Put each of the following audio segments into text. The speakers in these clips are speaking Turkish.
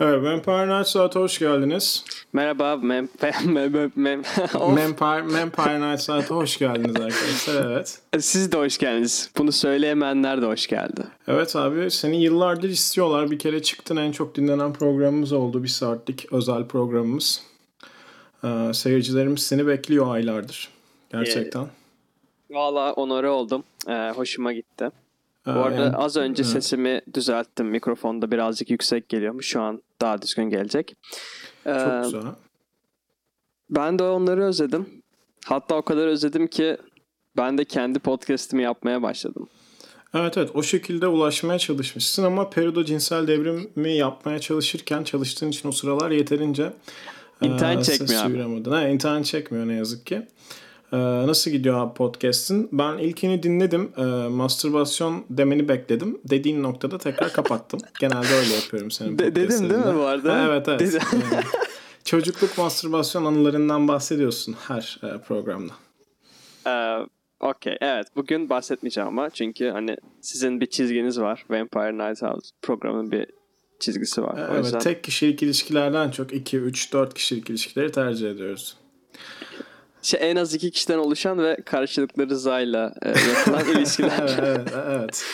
Evet, Vampire Night Saat'e hoş geldiniz. Merhaba, mem, mem, Vampire, Vampire Night Saat'e hoş geldiniz arkadaşlar, evet. Siz de hoş geldiniz. Bunu söyleyemeyenler de hoş geldi. Evet abi, seni yıllardır istiyorlar. Bir kere çıktın, en çok dinlenen programımız oldu. Bir saatlik özel programımız. Ee, seyircilerimiz seni bekliyor aylardır. Gerçekten. Ee, Valla onore oldum. Ee, hoşuma gitti. Bu arada yani, az önce evet. sesimi düzelttim. Mikrofonda birazcık yüksek geliyormuş. Şu an daha düzgün gelecek. Ee, Çok güzel. Ben de onları özledim. Hatta o kadar özledim ki ben de kendi podcast'imi yapmaya başladım. Evet evet o şekilde ulaşmaya çalışmışsın ama Peru'da cinsel devrimi yapmaya çalışırken çalıştığın için o sıralar yeterince İnternet e, çekmiyor abi. Ha, internet çekmiyor ne yazık ki. Ee, nasıl gidiyor podcast'in? Ben ilkini dinledim. Ee, mastürbasyon demeni bekledim. Dediğin noktada tekrar kapattım. Genelde öyle yapıyorum senin De- Dedim değil mi bu arada? Ha, evet evet. yani, çocukluk mastürbasyon anılarından bahsediyorsun her e, programda. Ee, Okey evet bugün bahsetmeyeceğim ama çünkü hani sizin bir çizginiz var. Vampire Night House programın bir çizgisi var. Evet yüzden... tek kişilik ilişkilerden çok 2, 3, 4 kişilik ilişkileri tercih ediyoruz. Şey, en az iki kişiden oluşan ve karşılıklı rızayla e, yapılan ilişkiler. evet, evet.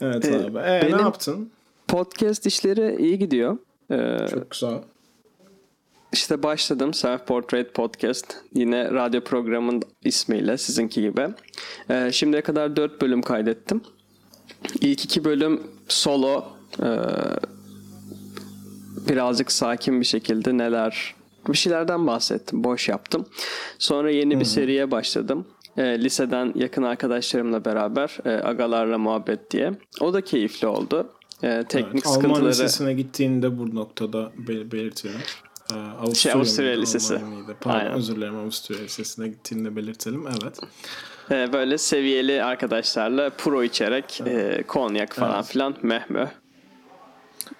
Evet ee, abi. Ee, benim ne yaptın? Podcast işleri iyi gidiyor. Ee, Çok güzel. İşte başladım Self Portrait Podcast. Yine radyo programın ismiyle sizinki gibi. Ee, şimdiye kadar dört bölüm kaydettim. İlk iki bölüm solo. Ee, birazcık sakin bir şekilde neler bir şeylerden bahsettim. Boş yaptım. Sonra yeni Hı-hı. bir seriye başladım. E, liseden yakın arkadaşlarımla beraber e, agalarla muhabbet diye. O da keyifli oldu. E, teknik evet, sıkıntıları... Alman lisesine gittiğinde bu noktada bel- belirtelim. Ee, Avusturya, şey, Avusturya Lisesi. Pardon Aynen. özür dilerim Avusturya Lisesi'ne gittiğinde belirtelim. Evet. Ee, böyle seviyeli arkadaşlarla pro içerek evet. e, konyak falan evet. filan mehmö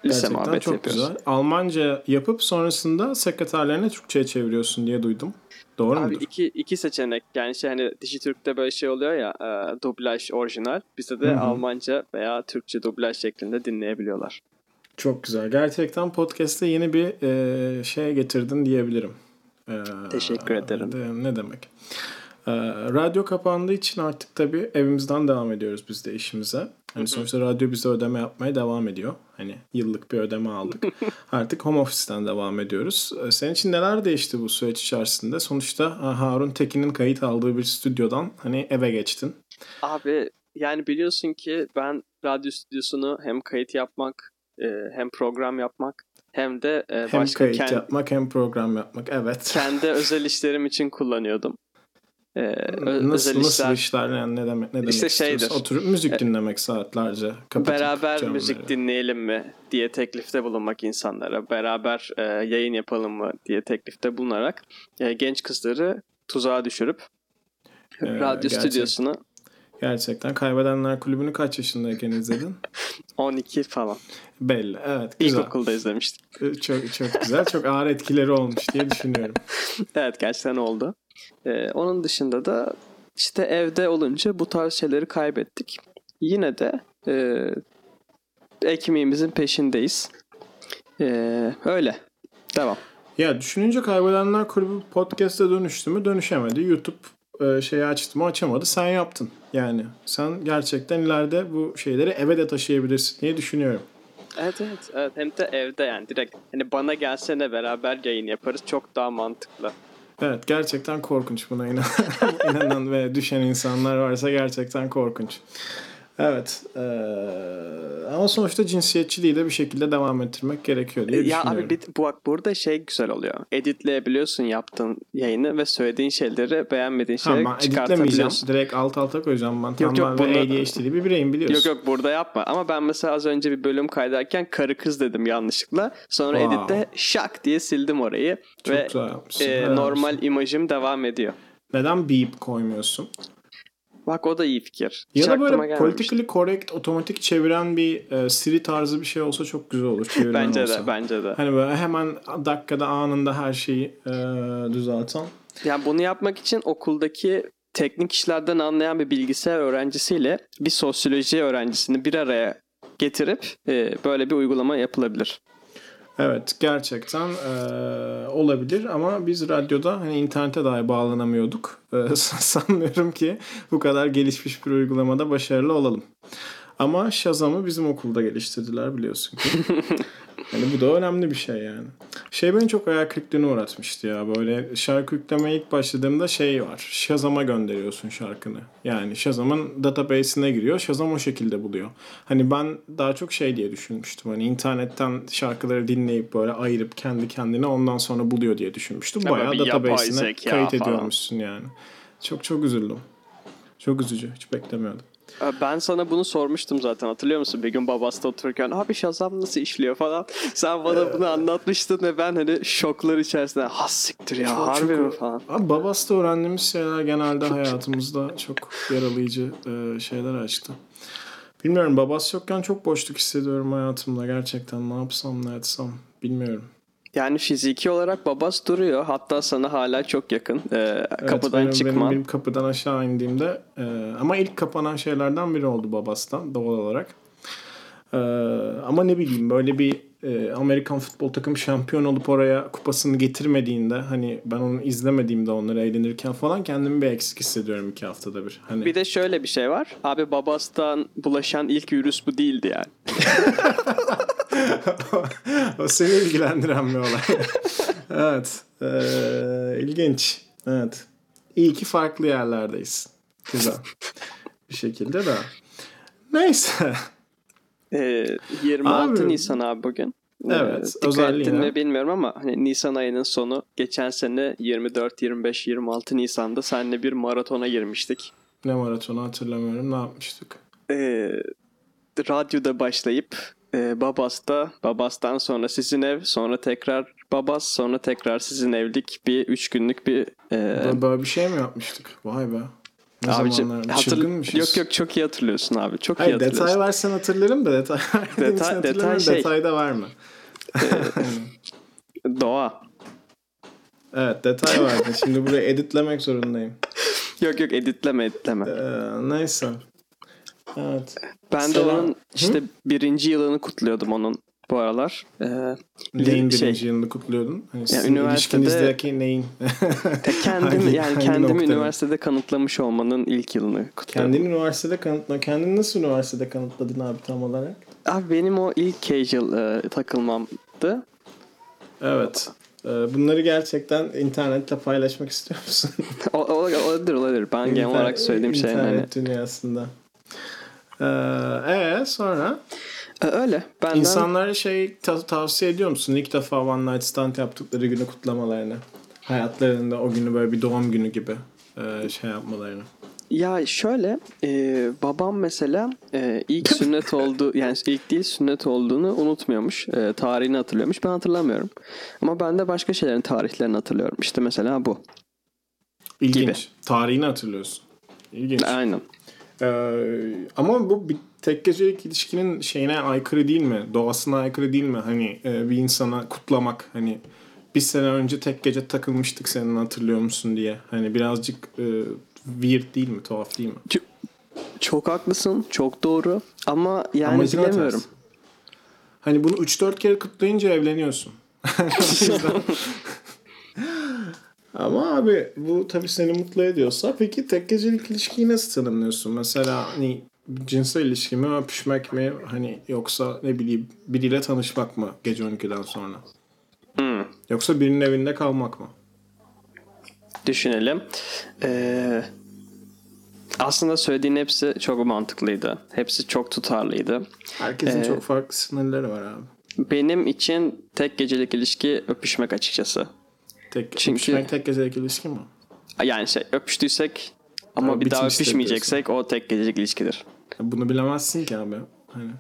lise Gerçekten muhabbeti çok yapıyoruz. güzel. Almanca yapıp sonrasında sekreterlerine Türkçe'ye çeviriyorsun diye duydum. Doğru Abi mudur? iki, iki seçenek. Yani şey hani Dijitürk'te böyle şey oluyor ya e, dublaj orijinal. Bizde de Hı-hı. Almanca veya Türkçe dublaj şeklinde dinleyebiliyorlar. Çok güzel. Gerçekten podcast'te yeni bir e, şey getirdin diyebilirim. E, Teşekkür ederim. De, ne demek. E, radyo kapandığı için artık tabii evimizden devam ediyoruz biz de işimize. Hani sonuçta radyo bize ödeme yapmaya devam ediyor. Hani yıllık bir ödeme aldık. Artık home office'ten devam ediyoruz. Ee, senin için neler değişti bu süreç içerisinde? Sonuçta Harun Tekin'in kayıt aldığı bir stüdyodan hani eve geçtin. Abi yani biliyorsun ki ben radyo stüdyosunu hem kayıt yapmak e, hem program yapmak hem de e, hem başka kayıt kendi, yapmak hem program yapmak evet. Kendi özel işlerim için kullanıyordum. Ee, nasıl, özel nasıl işler, işler yani ne demek ne demek işte şeydir. Oturup müzik e, dinlemek saatlerce. Beraber müzik camları. dinleyelim mi diye teklifte bulunmak insanlara, beraber e, yayın yapalım mı diye teklifte bulunarak e, genç kızları tuzağa düşürüp ee, radyo gerçek, stüdyosunu Gerçekten Kaybedenler Kulübü'nü kaç yaşındayken izledin? 12 falan. Belli. Evet. Güzel. İlkokulda izlemiştim. Çok çok güzel. Çok ağır etkileri olmuş diye düşünüyorum. evet gerçekten oldu. Ee, onun dışında da işte evde olunca bu tarz şeyleri kaybettik. Yine de e, ekmeğimizin peşindeyiz. E, öyle. Devam. Ya düşününce Kaybedenler Kulübü podcast'e dönüştü mü? Dönüşemedi. YouTube e, şeyi açtı mı? Açamadı. Sen yaptın. Yani sen gerçekten ileride bu şeyleri eve de taşıyabilirsin diye düşünüyorum. Evet evet. evet. Hem de evde yani direkt hani bana gelsene beraber yayın yaparız. Çok daha mantıklı. Evet gerçekten korkunç buna inan inanan ve düşen insanlar varsa gerçekten korkunç. Evet. Ee, ama sonuçta cinsiyetçiliği de bir şekilde devam ettirmek gerekiyor diye ya düşünüyorum. Ya abi bir, bu, burada şey güzel oluyor. Editleyebiliyorsun yaptığın yayını ve söylediğin şeyleri beğenmediğin şeyleri ben çıkartabiliyorsun. Direkt alt alta koyacağım ben. Yok, yok, ve ADHD'li bir bireyim biliyorsun. Yok yok burada yapma. Ama ben mesela az önce bir bölüm kaydederken karı kız dedim yanlışlıkla. Sonra wow. editte şak diye sildim orayı. Çok ve e, normal imajım devam ediyor. Neden beep koymuyorsun? Bak o da iyi fikir. Ya da böyle politically correct otomatik çeviren bir e, Siri tarzı bir şey olsa çok güzel olur. bence olsa. de bence de. Hani böyle hemen dakikada anında her şeyi e, düzelten. Yani bunu yapmak için okuldaki teknik işlerden anlayan bir bilgisayar öğrencisiyle bir sosyoloji öğrencisini bir araya getirip e, böyle bir uygulama yapılabilir. Evet gerçekten e, olabilir ama biz radyoda hani internete dahi bağlanamıyorduk. E, sanmıyorum ki bu kadar gelişmiş bir uygulamada başarılı olalım. Ama Shazam'ı bizim okulda geliştirdiler biliyorsun ki. hani bu da önemli bir şey yani. Şey beni çok ayak kırıklığına uğratmıştı ya. Böyle şarkı yüklemeye ilk başladığımda şey var. Shazam'a gönderiyorsun şarkını. Yani Shazam'ın database'ine giriyor. Shazam o şekilde buluyor. Hani ben daha çok şey diye düşünmüştüm. Hani internetten şarkıları dinleyip böyle ayırıp kendi kendine ondan sonra buluyor diye düşünmüştüm. Ya Bayağı database'ine kayıt ediyormuşsun yani. Çok çok üzüldüm. Çok üzücü. Hiç beklemiyordum. Ben sana bunu sormuştum zaten hatırlıyor musun? Bir gün babasta otururken abi Shazam nasıl işliyor falan. Sen bana bunu anlatmıştın ve ben hani şoklar içerisinde has siktir ya Çok- harbi çok- mi falan. Abi Babas'ta öğrendiğimiz şeyler genelde hayatımızda çok yaralayıcı e, şeyler açtı. Bilmiyorum Babas yokken çok boşluk hissediyorum hayatımda gerçekten. Ne yapsam ne etsem bilmiyorum. Yani fiziki olarak babas duruyor. Hatta sana hala çok yakın. Ee, Evet, kapıdan benim, çıkma. Benim, benim kapıdan aşağı indiğimde e, ama ilk kapanan şeylerden biri oldu Babas'tan doğal olarak. E, ama ne bileyim böyle bir e, Amerikan futbol takımı şampiyon olup oraya kupasını getirmediğinde hani ben onu izlemediğimde onları eğlenirken falan kendimi bir eksik hissediyorum iki haftada bir. Hani Bir de şöyle bir şey var. Abi babastan bulaşan ilk virüs bu değildi yani. o seni ilgilendiren bir olay. evet. Ee, ilginç. Evet. İyi ki farklı yerlerdeyiz. Güzel. bir şekilde de. Neyse. Ee, 26 Abi- Nisan abi bugün. Evet, dikkat özelliğine. ettin mi bilmiyorum ama hani Nisan ayının sonu geçen sene 24, 25, 26 Nisan'da seninle bir maratona girmiştik. Ne maratonu hatırlamıyorum. Ne yapmıştık? Ee, radyoda başlayıp e, Babas'ta, Babas'tan sonra sizin ev, sonra tekrar Babas, sonra tekrar sizin evlik bir üç günlük bir e, Böyle- bir şey mi yapmıştık? Vay be. Ne abicim hatır- yok yok çok iyi hatırlıyorsun abi. Çok iyi Hayır hatırlıyorsun. detay versen hatırlarım da detay Detay- detay şey- Detay da verme. Doğa. Evet detay verdin. Şimdi burayı editlemek zorundayım. Yok yok editleme editleme. Ee, neyse. Evet. Ben de Selam. onun işte birinci yılını kutluyordum onun bu aralar. Ee, Neyin şey- birinci yılını kutluyordun? Hani sizin üniversitede- neyin? Hangi- yani hangi kendimi üniversitede kanıtlamış olmanın ilk yılını kutluyordum. Kendini üniversitede kanıtla. Kendini nasıl üniversitede kanıtladın abi tam olarak? Abi benim o ilk casual e, takılmamdı. Evet. Ee, bunları gerçekten internetle paylaşmak istiyor musun? O, o, olabilir olabilir. Ben genel İnternet- olarak söylediğim şey hani. İnternet dünyasında. Ee, ee, sonra E, öyle. Benden insanlara şey ta- tavsiye ediyor musun? İlk defa one night stand yaptıkları günü kutlamalarını. Hayatlarında o günü böyle bir doğum günü gibi e, şey yapmalarını. ya şöyle e, babam mesela e, ilk sünnet oldu yani ilk değil sünnet olduğunu unutmuyormuş. E, tarihini hatırlıyormuş. Ben hatırlamıyorum. Ama ben de başka şeylerin tarihlerini hatırlıyorum. İşte mesela bu. İlginç. Tarihini hatırlıyorsun. İlginç. Aynen. Ee, ama bu bir tek gecelik ilişkinin şeyine aykırı değil mi? Doğasına aykırı değil mi? Hani e, bir insana kutlamak hani bir sene önce tek gece takılmıştık senin hatırlıyor musun diye. Hani birazcık e, weird değil mi? Tuhaf değil mi? Çok haklısın. Çok doğru. Ama yani Amacına bilemiyorum. ters. Hani bunu 3-4 kere kutlayınca evleniyorsun. Ama abi bu tabii seni mutlu ediyorsa peki tek gecelik ilişkiyi nasıl tanımlıyorsun? Mesela hani cinsel ilişki mi, öpüşmek mi hani yoksa ne bileyim biriyle tanışmak mı gece 12'den sonra? Hmm. Yoksa birinin evinde kalmak mı? Düşünelim. Ee, aslında söylediğin hepsi çok mantıklıydı. Hepsi çok tutarlıydı. Herkesin Ee, çok farklı sınırları var abi. Benim için tek gecelik ilişki öpüşmek açıkçası. Tek, Çünkü- öpüşmek tek gecelik ilişki mi? Yani şey öpüştüysek ama Ama bir daha öpüşmeyeceksek o tek gecelik ilişkidir. Bunu bilemezsin ki abi. Hani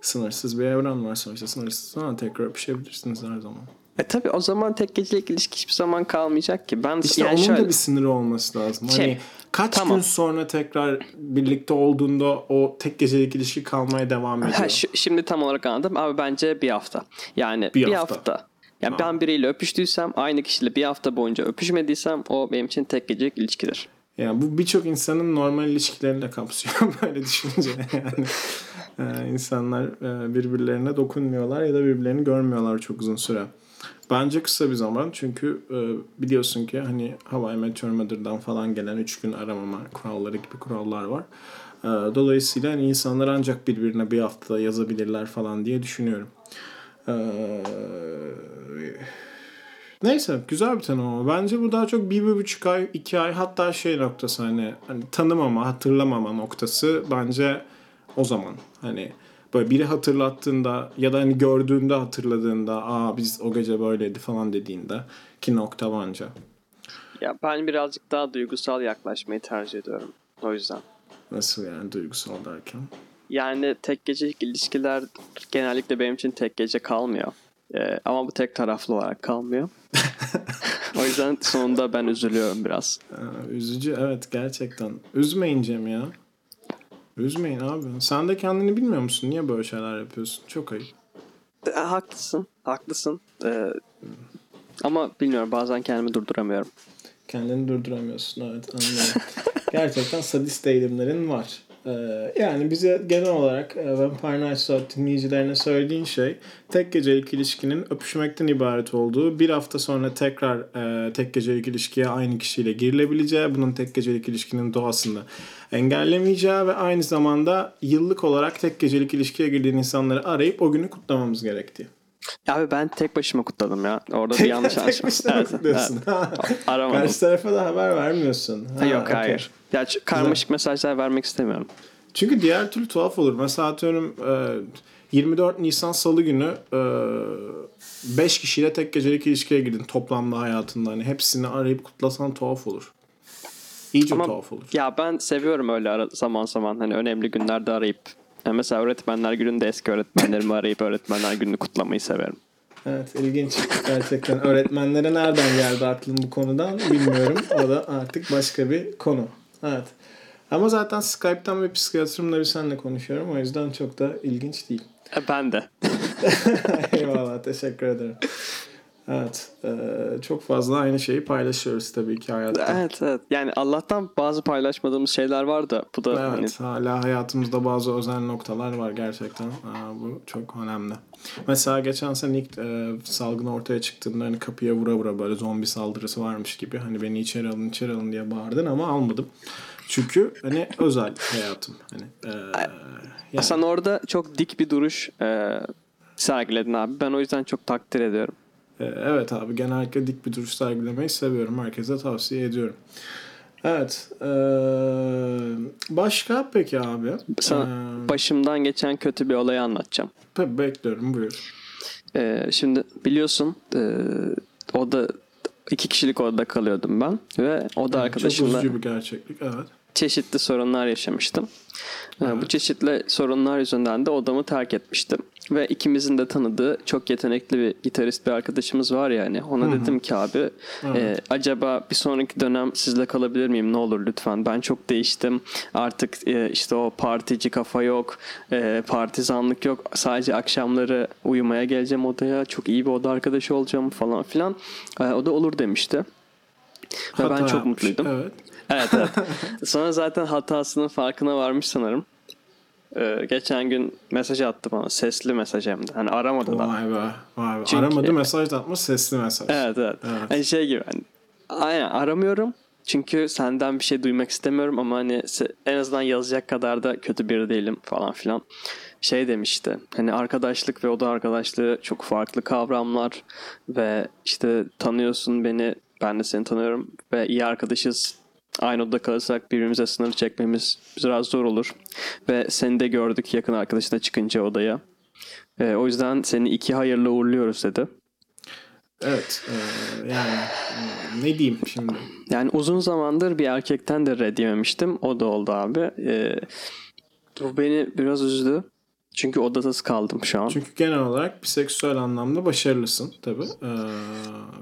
sınırsız bir evren var sonuçta. Sınırsız ama tekrar öpüşebilirsiniz her zaman. E tabi o zaman tek gecelik ilişki hiçbir zaman kalmayacak ki. Ben İşte yani onun şöyle, da bir sınırı olması lazım. Şey, hani kaç tamam. gün sonra tekrar birlikte olduğunda o tek gecelik ilişki kalmaya devam ediyor. Ha, şu- şimdi tam olarak anladım. Abi bence bir hafta. Yani Bir bir, hafta. hafta. Yani Tamam. ben biriyle öpüştüysem aynı kişiyle bir hafta boyunca öpüşmediysem o benim için tek gecelik ilişkidir. Yani bu birçok insanın normal ilişkilerini de kapsıyor böyle düşününce yani. Ee, insanlar e, birbirlerine dokunmuyorlar ya da birbirlerini görmüyorlar çok uzun süre. Bence kısa bir zaman çünkü e, biliyorsun ki hani Hawaii Meteor Mother'dan falan gelen 3 gün aramama kuralları gibi kurallar var. E, dolayısıyla hani insanlar ancak birbirine bir hafta yazabilirler falan diye düşünüyorum. E, neyse güzel bir tanım ama bence bu daha çok bir, bir buçuk ay, iki ay hatta şey noktası hani, hani tanımama, hatırlamama noktası bence o zaman hani böyle biri hatırlattığında ya da hani gördüğünde hatırladığında aa biz o gece böyleydi falan dediğinde ki nokta bence. Ya ben birazcık daha duygusal yaklaşmayı tercih ediyorum. O yüzden. Nasıl yani duygusal derken? Yani tek gecelik ilişkiler genellikle benim için tek gece kalmıyor. Ee, ama bu tek taraflı olarak kalmıyor. o yüzden sonunda ben üzülüyorum biraz. Ee, üzücü evet gerçekten. Üzmeyin Cem ya. Üzmeyin abi. Sen de kendini bilmiyor musun? Niye böyle şeyler yapıyorsun? Çok ayıp. E, haklısın. Haklısın. Ee, ama bilmiyorum bazen kendimi durduramıyorum. Kendini durduramıyorsun evet anlıyorum. Gerçekten sadist eğilimlerin var. Ee, yani bize genel olarak e, Vampire Nights Out dinleyicilerine söylediğin şey tek gecelik ilişkinin öpüşmekten ibaret olduğu bir hafta sonra tekrar e, tek gecelik ilişkiye aynı kişiyle girilebileceği bunun tek gecelik ilişkinin doğasında engellemeyeceği ve aynı zamanda yıllık olarak tek gecelik ilişkiye girdiğin insanları arayıp o günü kutlamamız gerektiği. Abi ben tek başıma kutladım ya. Orada bir yanlış tek anlaşılma. başına evet, kutluyorsun. Evet. Aramadım. Karşı tarafa da haber vermiyorsun. Ha, Yok okey. hayır. Ya karmaşık mesajlar vermek istemiyorum. Çünkü diğer türlü tuhaf olur. Mesela atıyorum e, 24 Nisan Salı günü 5 kişiyle tek gecelik ilişkiye girdin toplamda hayatında. Hani hepsini arayıp kutlasan tuhaf olur. İyice Ama tuhaf olur. ya ben seviyorum öyle ara- zaman zaman hani önemli günlerde arayıp yani mesela öğretmenler gününde eski öğretmenlerimi arayıp öğretmenler gününü kutlamayı severim. Evet ilginç. Gerçekten öğretmenlere nereden geldi aklım bu konudan bilmiyorum. O da artık başka bir konu. Evet. Ama zaten Skype'tan bir psikiyatrımla bir seninle konuşuyorum. O yüzden çok da ilginç değil. E, ben de. Eyvallah teşekkür ederim. Evet. e, çok fazla aynı şeyi paylaşıyoruz tabii ki hayatta. evet evet. Yani Allah'tan bazı paylaşmadığımız şeyler var da bu da hani Evet, hala hayatımızda bazı özel noktalar var gerçekten. Aa, bu çok önemli. Mesela geçen sene ilk e, salgın ortaya çıktığında hani kapıya vura vura böyle zombi saldırısı varmış gibi hani beni içeri alın içeri alın diye bağırdın ama almadım. Çünkü hani özel hayatım. Hani, e, yani, sen orada çok dik bir duruş e, sergiledin abi. Ben o yüzden çok takdir ediyorum. E, evet abi genellikle dik bir duruş sergilemeyi seviyorum. Herkese tavsiye ediyorum. Evet. e, başka peki abi? Sana E, başımdan geçen kötü bir olayı anlatacağım. tabii bekliyorum buyur. Ee, şimdi biliyorsun e, oda iki kişilik odada kalıyordum ben ve oda Çok arkadaşımla üzücü bir gerçeklik evet. çeşitli sorunlar yaşamıştım. Ee, Bu Evet. çeşitli sorunlar yüzünden de odamı terk etmiştim. Ve ikimizin de tanıdığı çok yetenekli bir gitarist bir arkadaşımız var yani. Ona dedim ki abi e, acaba bir sonraki dönem sizle kalabilir miyim ne olur lütfen. Ben çok değiştim. Artık e, işte o partici kafa yok. e, partizanlık yok. Sadece akşamları uyumaya geleceğim odaya. Çok iyi bir oda arkadaşı olacağım falan filan. E, o da olur demişti. Ve Hata ben çok yapmış, mutluydum. Evet. Evet evet. Sonra zaten hatasının farkına varmış sanırım. Ee, geçen gün mesaj attı bana. Sesli mesaj hem de. Hani aramadı da. Vay be. Vay be. Çünkü- Aramadı mesaj atmış sesli mesaj. Evet evet. Evet. Hani şey gibi. Hani, aynen aramıyorum. Çünkü senden bir şey duymak istemiyorum ama hani en azından yazacak kadar da kötü biri değilim falan filan. Şey demişti. Hani arkadaşlık ve oda arkadaşlığı çok farklı kavramlar ve işte tanıyorsun beni ben de seni tanıyorum ve iyi arkadaşız. Aynı odada kalırsak birbirimize sınır çekmemiz biraz zor olur. Ve seni de gördük yakın arkadaşına çıkınca odaya. Ee, o yüzden seni iki hayırlı uğurluyoruz dedi. Evet. e, yani e, ne diyeyim şimdi? Yani uzun zamandır bir erkekten de red yememiştim. O da oldu abi. Ee, bu beni biraz üzdü. Çünkü odasız kaldım şu an. Çünkü genel olarak biseksüel anlamda başarılısın tabii. Ee,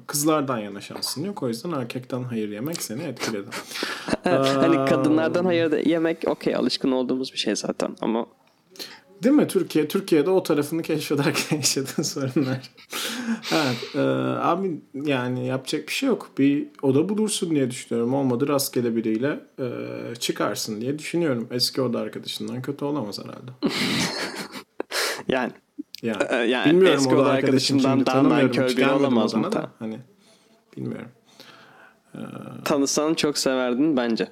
kızlardan yana şansın yok. O yüzden erkekten hayır yemek seni etkiledi. hani kadınlardan hayır yemek okey alışkın olduğumuz bir şey zaten ama Değil mi? Türkiye Türkiye'de o tarafını keşfederken yaşadığın sorunlar. evet. E, abi yani yapacak bir şey yok. Bir oda bulursun diye düşünüyorum. Olmadı rastgele biriyle e, çıkarsın diye düşünüyorum. Eski oda arkadaşından kötü olamaz herhalde. yani yani, Ee, yani bilmiyorum eski oda oda arkadaşım arkadaşından şimdi daha nankör biri olamaz mı? da. Hani bilmiyorum. tanısan çok severdin bence.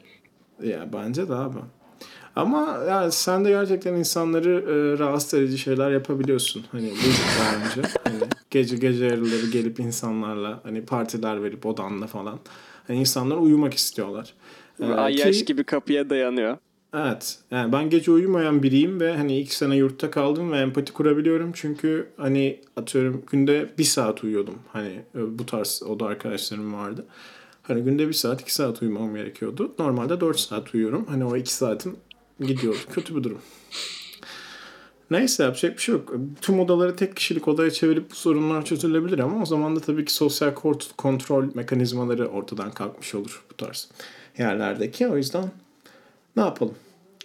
Ya bence de abi. Ama yani sen de gerçekten insanları e, rahatsız edici şeyler yapabiliyorsun. Hani bu daha önce. Hani gece gece yarıları gelip insanlarla hani partiler verip odanda falan. Hani insanlar uyumak istiyorlar. Ee, Ayyaş ki- gibi kapıya dayanıyor. Evet. Yani ben gece uyumayan biriyim ve hani ilk sene yurtta kaldım ve empati kurabiliyorum. Çünkü hani atıyorum günde bir saat uyuyordum. Hani e, bu tarz oda arkadaşlarım vardı. Hani günde bir saat iki saat uyumam gerekiyordu. Normalde dört saat uyuyorum. Hani o iki saatim gidiyordu. Kötü bir durum. Neyse yapacak bir şey yok. Tüm odaları tek kişilik odaya çevirip bu sorunlar çözülebilir ama o zaman da tabii ki sosyal kontrol mekanizmaları ortadan kalkmış olur bu tarz yerlerdeki. O yüzden ne yapalım?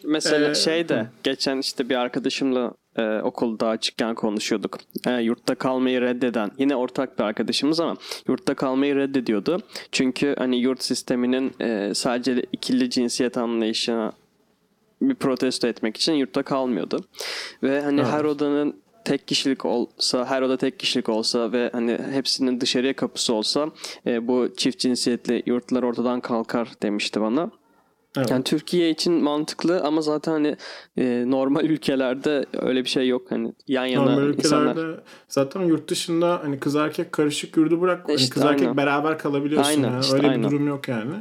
Mesela Ee, şey de geçen işte bir arkadaşımla e, okulda açıkken konuşuyorduk. E, yurtta kalmayı reddeden yine ortak bir arkadaşımız ama yurtta kalmayı reddediyordu. Çünkü hani yurt sisteminin e, sadece ikili cinsiyet anlayışına bir protesto etmek için yurtta kalmıyordu. Ve hani Evet. her odanın tek kişilik olsa, her oda tek kişilik olsa ve hani hepsinin dışarıya kapısı olsa e, bu çift cinsiyetli yurtlar ortadan kalkar demişti bana. Evet. Yani Türkiye için mantıklı ama zaten hani e, normal ülkelerde öyle bir şey yok. Hani yan yana Normal ülkelerde insanlar. zaten yurt dışında hani kız erkek karışık yurdu bırak hani İşte kız erkek aynen. beraber kalabiliyorsun Aynen, yani. işte Öyle aynen. bir durum yok yani.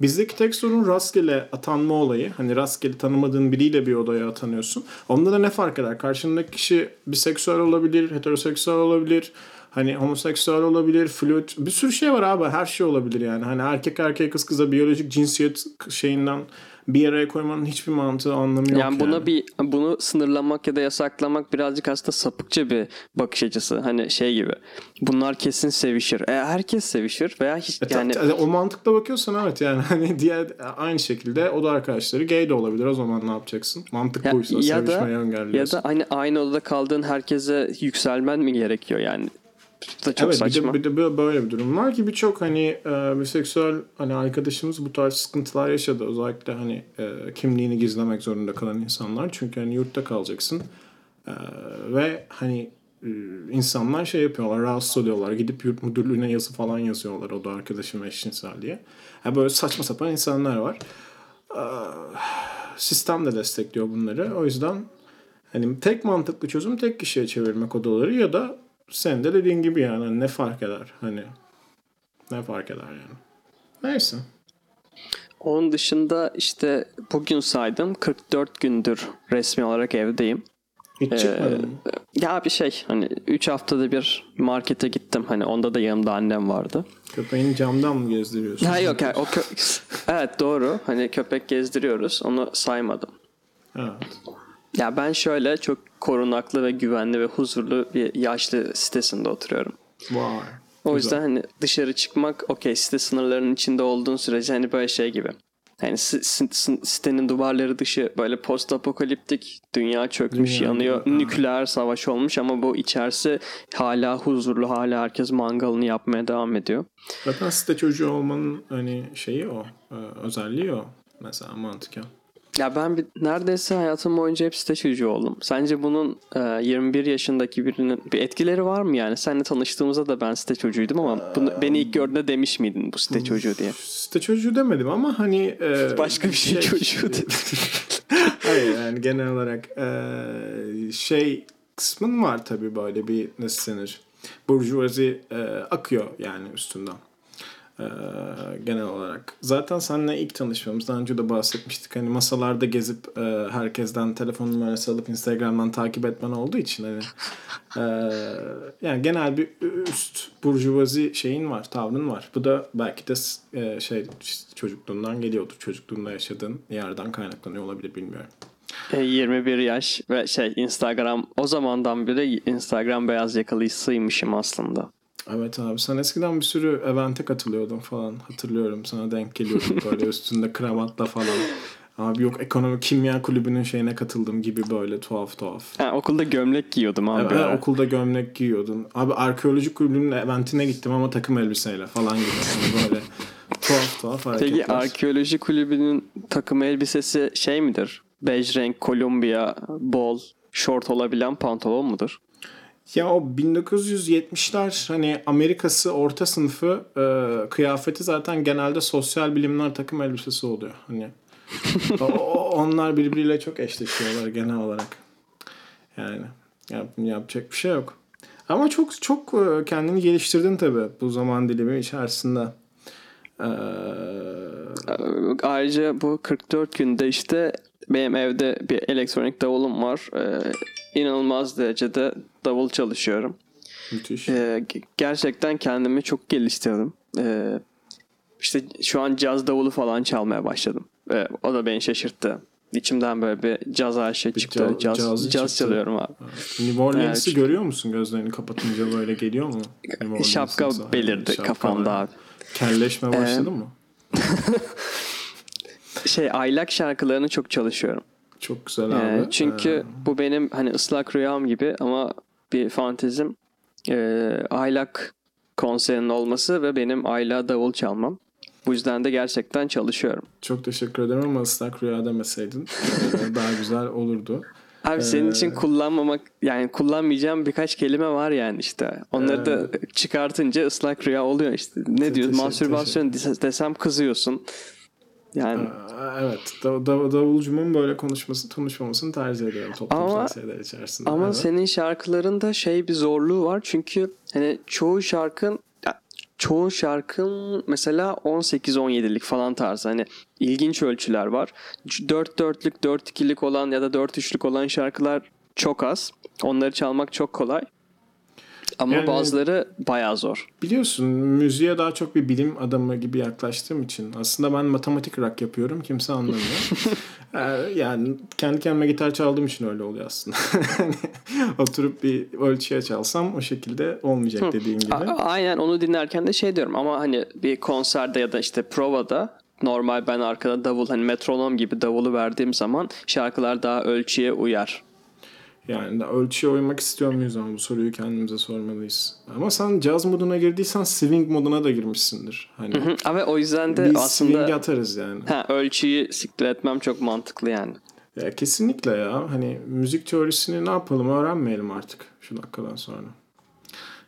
Bizdeki tek sorun rastgele atanma olayı. Hani rastgele tanımadığın biriyle bir odaya atanıyorsun. Onda da ne fark eder? Karşındaki kişi biseksüel olabilir, heteroseksüel olabilir. Hani homoseksüel olabilir, flüt. Bir sürü şey var abi. Her şey olabilir yani. Hani erkek erkeğe kız kıza biyolojik cinsiyet şeyinden bir araya koymanın hiçbir mantığı anlamı yok Yani buna bir bunu sınırlamak ya da yasaklamak birazcık aslında sapıkça bir bakış açısı. Hani şey gibi. Bunlar kesin sevişir. E, herkes sevişir veya hiç E, yani o mantıkla bakıyorsan evet yani hani diğer aynı şekilde o da arkadaşları gay de olabilir o zaman ne yapacaksın? Mantık Ya- buysa ya da- sevişmeyi ya engelliyorsun. da hani aynı odada kaldığın herkese yükselmen mi gerekiyor yani? Da çok evet saçma. bir de, bir de böyle bir durum var ki birçok hani e, biseksüel hani arkadaşımız bu tarz sıkıntılar yaşadı. Özellikle hani e, kimliğini gizlemek zorunda kalan insanlar. Çünkü hani yurtta kalacaksın. E, ve hani e, insanlar şey yapıyorlar rahatsız oluyorlar. Gidip yurt müdürlüğüne yazı falan yazıyorlar o da arkadaşım eşcinsel diye. Yani böyle saçma sapan insanlar var. E, sistem de destekliyor bunları. O yüzden hani tek mantıklı çözüm tek kişiye çevirmek odaları ya da sen de dediğin gibi yani hani ne fark eder hani ne fark eder yani. Neyse. Onun dışında işte bugün saydım 44 gündür resmi olarak evdeyim. Hiç Ee? Ya bir şey hani 3 haftada bir markete gittim. Hani onda da yanımda annem vardı. Köpeğini camdan mı gezdiriyorsun? Ha yok yani o kö- evet doğru. Hani köpek gezdiriyoruz. Onu saymadım. Evet. Ya ben şöyle çok korunaklı ve güvenli ve huzurlu bir yaşlı sitesinde oturuyorum. Vay. O Güzel. yüzden hani dışarı çıkmak okey site sınırlarının içinde olduğun sürece hani böyle şey gibi. Hani si- si- si- sitenin duvarları dışı böyle post apokaliptik dünya çökmüş Dünya, yanıyor ha. nükleer savaş olmuş ama bu içerisi hala huzurlu hala herkes mangalını yapmaya devam ediyor. Zaten site çocuğu olmanın hani şeyi o. e, özelliği o. Mesela mantıken. Ya ben bir, neredeyse hayatım boyunca hep site çocuğu oldum. Sence bunun e, 21 yaşındaki birinin bir etkileri var mı yani? Seninle tanıştığımızda da ben site çocuğuydum ama bunu, beni ilk gördüğünde demiş miydin bu site çocuğu diye? Site çocuğu demedim ama hani e, Başka bir şey çocuğu dedi. Hayır yani genel olarak e, şey kısmın var tabii böyle bir nasıl denir burjuvazi e, akıyor yani üstünden. E, genel olarak. Zaten seninle ilk tanışmamızdan önce de bahsetmiştik. Hani masalarda gezip e, herkesten telefon numarası alıp Instagram'dan takip etmen olduğu için hani e, yani genel bir üst burjuvazi şeyin var, tavrın var. Bu da belki de e, şey çocukluğundan geliyordur. Çocukluğunda yaşadığın yerden kaynaklanıyor olabilir bilmiyorum. E, 21 yaş ve şey Instagram o zamandan beri Instagram beyaz yakalısıymışım aslında. Evet abi sen eskiden bir sürü evente katılıyordun falan hatırlıyorum sana denk geliyordum böyle üstünde kravatla falan Abi yok ekonomi kimya kulübünün şeyine katıldım gibi böyle tuhaf tuhaf. Ha, okulda gömlek giyiyordum abi. Evet, okulda gömlek giyiyordun. Abi arkeoloji kulübünün eventine gittim ama takım elbiseyle falan gibi. Yani böyle tuhaf tuhaf hareketler. Peki arkeoloji kulübünün takım elbisesi şey midir? Bej renk, Kolombiya, bol, short olabilen pantolon mudur? Ya o 1970'ler hani Amerikası orta sınıfı e, kıyafeti zaten genelde sosyal bilimler takım elbisesi oluyor. Hani o, onlar birbiriyle çok eşleşiyorlar genel olarak. Yani yap, yapacak bir şey yok. Ama çok çok e, kendini geliştirdin tabii bu zaman dilimi içerisinde. Ee, Ayrıca bu 44 günde işte benim evde bir elektronik davulum var. Ee, inanılmaz derecede davul çalışıyorum. müthiş. Ee, ge- gerçekten kendimi çok geliştirdim. Ee, işte şu an caz davulu falan çalmaya başladım. Ee, o da beni şaşırttı. İçimden böyle bir caz aşığı çıktı. ca- caz, cazı caz çıktı. çalıyorum abi. New Orleans'ı Evet. görüyor musun gözlerini kapatınca böyle geliyor mu? Şapka belirdi şapka kafamda abi. Kelleşme başladı mı? Şey aylak şarkılarını çok çalışıyorum. Çok güzel Ee, abi. çünkü Ee, bu benim hani ıslak rüyam gibi ama bir fantezim. Ee, aylak konserinin olması ve benim ayla davul çalmam. Bu yüzden de gerçekten çalışıyorum. çok teşekkür ederim ama ıslak rüya demeseydin e, daha güzel olurdu. Abi senin Ee, için kullanmamak yani kullanmayacağım birkaç kelime var yani işte. Onları da çıkartınca ıslak rüya oluyor işte. Ne Te- diyor? teşekkür- Mastürbasyon desem kızıyorsun. Yani evet. Da, da, davulcumun böyle konuşması, konuşmamasını tercih ediyorum toplumsal Ama- şeyler içerisinde. Ama evet. senin şarkılarında şey bir zorluğu var. Çünkü hani çoğu şarkın çoğu şarkın mesela 18-17'lik falan tarzı. Hani ilginç ölçüler var. 4-4'lük, 4-2'lik olan ya da 4-3'lük olan şarkılar çok az. Onları çalmak çok kolay. Ama Yani- bazıları bayağı zor. Biliyorsun müziğe daha çok bir bilim adamı gibi yaklaştığım için aslında ben matematik rock yapıyorum kimse anlamıyor. Ee, yani kendi kendime gitar çaldığım için öyle oluyor aslında. Hani Oturup bir ölçüye çalsam o şekilde olmayacak dediğin gibi. A- aynen onu dinlerken de şey diyorum ama hani bir konserde ya da işte provada normal ben arkada davul hani metronom gibi davulu verdiğim zaman şarkılar daha ölçüye uyar. Yani ölçüye uymak istiyor muyuz ama bu soruyu kendimize sormalıyız. Ama sen caz moduna girdiysen swing moduna da girmişsindir. Hani Hı, Ama o yüzden de biz aslında swing atarız yani. ha, ölçüyü siktir etmem çok mantıklı yani. Ya kesinlikle ya. Hani müzik teorisini ne yapalım öğrenmeyelim artık şu dakikadan sonra.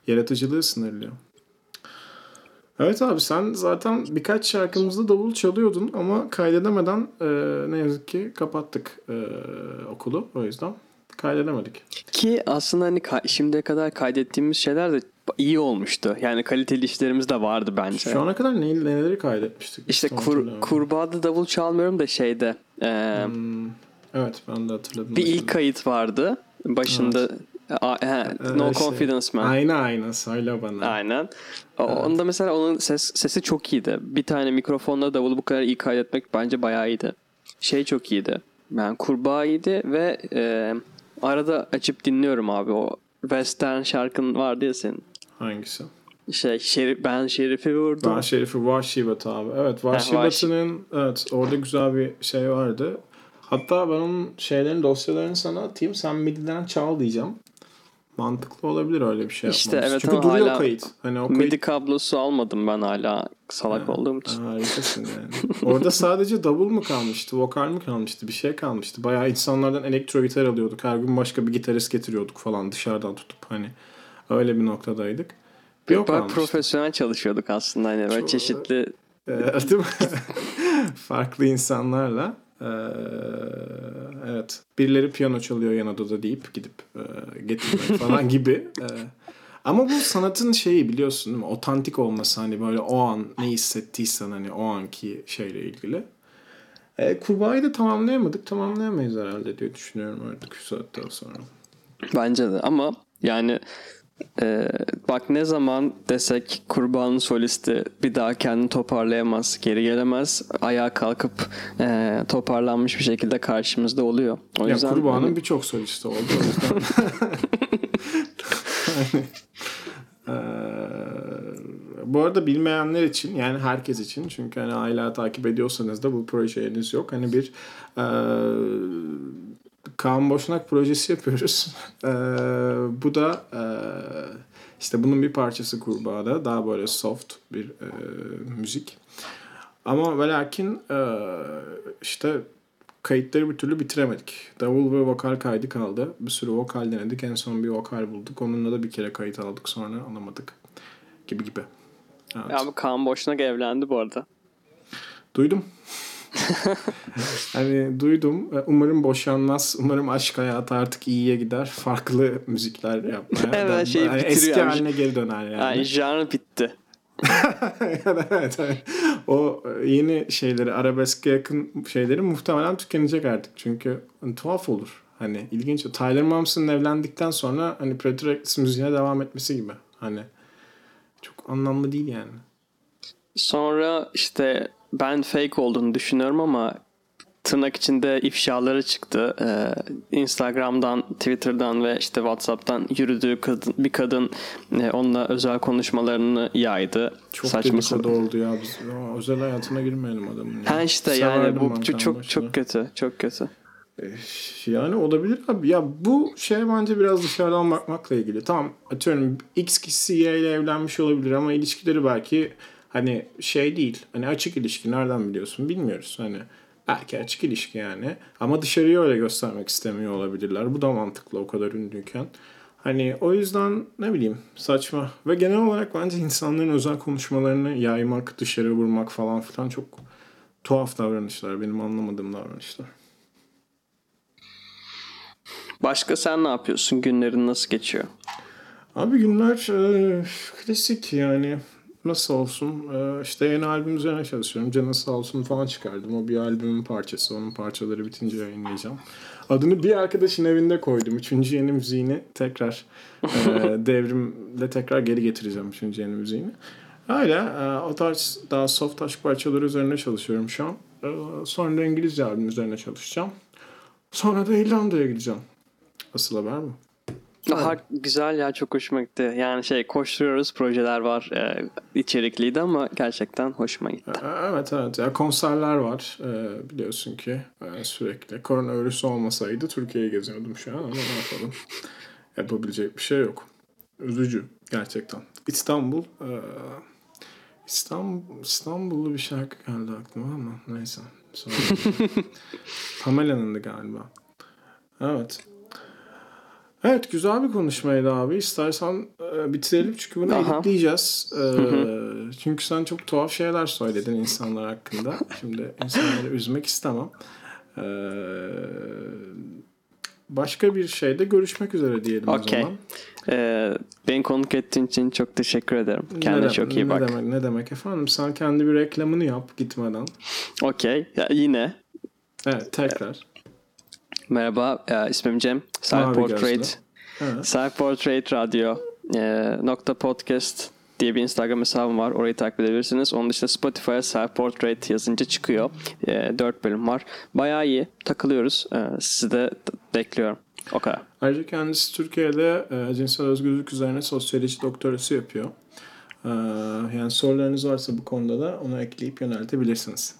Yaratıcılığı sınırlıyor. Evet abi sen zaten birkaç şarkımızda davul çalıyordun ama kaydedemeden e, ne yazık ki kapattık e, okulu o yüzden kaydedemedik. Ki aslında hani şimdiye kadar kaydettiğimiz şeyler de iyi olmuştu. Yani kaliteli işlerimiz de vardı bence. Şu ana kadar ne, neleri kaydetmiştik? İşte kur, kurbağada davul çalmıyorum da şeyde. e, Hmm, evet ben de hatırladım. bir ilk kayıt vardı. Başında A- he, Ee, No şey, Confidence Man. Aynen aynen söyle bana. Aynen. O- Onda mesela onun ses, sesi çok iyiydi. Bir tane mikrofonla davulu bu kadar iyi kaydetmek bence bayağı iyiydi. Şey çok iyiydi. Yani kurbağa iyiydi ve e, arada açıp dinliyorum abi. O western şarkın vardı ya senin. Hangisi? Şey şerif, ben Şerif'i vurdum. Daha Şerif'i Vahşibat abi. Evet Vahşi. Vahşibat'ın evet orada güzel bir şey vardı. Hatta ben onun şeylerin dosyalarını sana atayım. Sen mididen çal diyeceğim. Mantıklı olabilir öyle bir şey İşte yapmamız. evet Çünkü ama duruyor hala kayıt. Hani o kayıt MIDI kablosu almadım ben hala salak olduğum için. Harikasın yani. Orada sadece davul mu kalmıştı, vokal mi kalmıştı, bir şey kalmıştı. Bayağı insanlardan elektro gitar alıyorduk. Her gün başka bir gitarist getiriyorduk falan dışarıdan tutup hani öyle bir noktadaydık. Bir o Bayağı profesyonel çalışıyorduk aslında hani böyle Çok- çeşitli Ee, değil mi? Farklı insanlarla. Ee, evet. Birileri piyano çalıyor yan odada deyip gidip e, getirmek falan gibi. Ee, ama bu sanatın şeyi biliyorsun değil mi? Otantik olması hani böyle o an ne hissettiysen hani o anki şeyle ilgili. Ee, kurbağayı da tamamlayamadık. Tamamlayamayız herhalde diye düşünüyorum artık şu saatten sonra. Bence de ama yani e, bak ne zaman desek kurbanın solisti bir daha kendini toparlayamaz, geri gelemez. Ayağa kalkıp e, toparlanmış bir şekilde karşımızda oluyor. O Ya yüzden kurbağanın hani- birçok solisti oldu. O yüzden. hani, eee, bu arada bilmeyenler için yani herkes için çünkü hani hala takip ediyorsanız da bu proje henüz yok. Hani bir e, Kaan Boşnak projesi yapıyoruz. E, bu da e, işte bunun bir parçası kurbağada. Daha böyle soft bir e, müzik. Ama ve lakin e, işte kayıtları bir türlü bitiremedik. Davul ve vokal kaydı kaldı. Bir sürü vokal denedik. En son bir vokal bulduk. Onunla da bir kere kayıt aldık. Sonra alamadık. Gibi gibi. Evet. Abi Kaan Boşnak evlendi bu arada. Duydum. hani duydum. Umarım boşanmaz. Umarım aşk hayatı artık iyiye gider. Farklı müzikler yapmaya. evet, şey yani eski haline geri döner yani. Yani genre bitti. evet, evet. O yeni şeyleri arabeske yakın şeyleri muhtemelen tükenecek artık. Çünkü hani, tuhaf olur. Hani ilginç. Tyler Momsen'ın evlendikten sonra hani Pretty müziğine devam etmesi gibi. Hani çok anlamlı değil yani. Sonra işte ben fake olduğunu düşünüyorum ama tırnak içinde ifşaları çıktı. Ee, Instagram'dan, Twitter'dan ve işte WhatsApp'tan yürüdüğü kadın, bir kadın e, onunla özel konuşmalarını yaydı. Çok Saçma dedikodu oldu ya. Biz özel hayatına girmeyelim adamın. Ya. Ha işte Severdim yani bu çok çok, çok kötü. Çok kötü. Yani olabilir abi. Ya bu şey bence biraz dışarıdan bakmakla ilgili. Tamam atıyorum X kişisi Y ile evlenmiş olabilir ama ilişkileri belki hani şey değil. Hani açık ilişki nereden biliyorsun bilmiyoruz. Hani belki açık ilişki yani. Ama dışarıya öyle göstermek istemiyor olabilirler. Bu da mantıklı o kadar ünlüyken. Hani o yüzden ne bileyim saçma. Ve genel olarak bence insanların özel konuşmalarını yaymak, dışarı vurmak falan filan çok tuhaf davranışlar. Benim anlamadığım davranışlar. Başka sen ne yapıyorsun? Günlerin nasıl geçiyor? Abi günler e, klasik yani nasıl olsun e, işte yeni albüm üzerine çalışıyorum. Canı sağ olsun falan çıkardım. O bir albümün parçası. Onun parçaları bitince yayınlayacağım. Adını bir arkadaşın evinde koydum. Üçüncü yeni müziğini tekrar e, devrimle tekrar geri getireceğim. Üçüncü yeni müziğini. Öyle e, o tarz daha soft aşk parçaları üzerine çalışıyorum şu an. E, sonra da İngilizce albüm üzerine çalışacağım. Sonra da İrlanda'ya gideceğim. Asıl haber bu. Aha, güzel ya çok hoşuma gitti. Yani şey koşturuyoruz projeler var e, içerikliydi ama gerçekten hoşuma gitti. Evet evet ya konserler var e, biliyorsun ki e, sürekli. Koronavirüs olmasaydı Türkiye'yi geziyordum şu an ama ne yapalım. Yapabilecek bir şey yok. Üzücü gerçekten. İstanbul e, İstanbul İstanbullu bir şarkı geldi aklıma ama neyse. Pamela'nındı galiba. Evet. Evet güzel bir konuşmaydı abi. İstersen e, bitirelim çünkü bunu Aha. editleyeceğiz. E, çünkü sen çok tuhaf şeyler söyledin insanlar hakkında. Şimdi insanları üzmek istemem. E, başka bir şeyde görüşmek üzere diyelim okay. o zaman. Ee, beni konuk ettiğin için çok teşekkür ederim. Kendine ne çok iyi ne bak. Demek, ne demek efendim? Sen kendi bir reklamını yap gitmeden. Okey. Yine. Evet tekrar. Merhaba, e, ismim Cem. Self Portrait. Self Portrait Radyo e, nokta podcast diye bir Instagram hesabım var. Orayı takip edebilirsiniz. Onun dışında Spotify'a Self Portrait yazınca çıkıyor. E, 4 bölüm var. Bayağı iyi. Takılıyoruz. E, sizi de bekliyorum. O kadar. Ayrıca kendisi Türkiye'de e, cinsel özgürlük üzerine sosyoloji doktorası yapıyor. E, yani sorularınız varsa bu konuda da onu ekleyip yöneltebilirsiniz.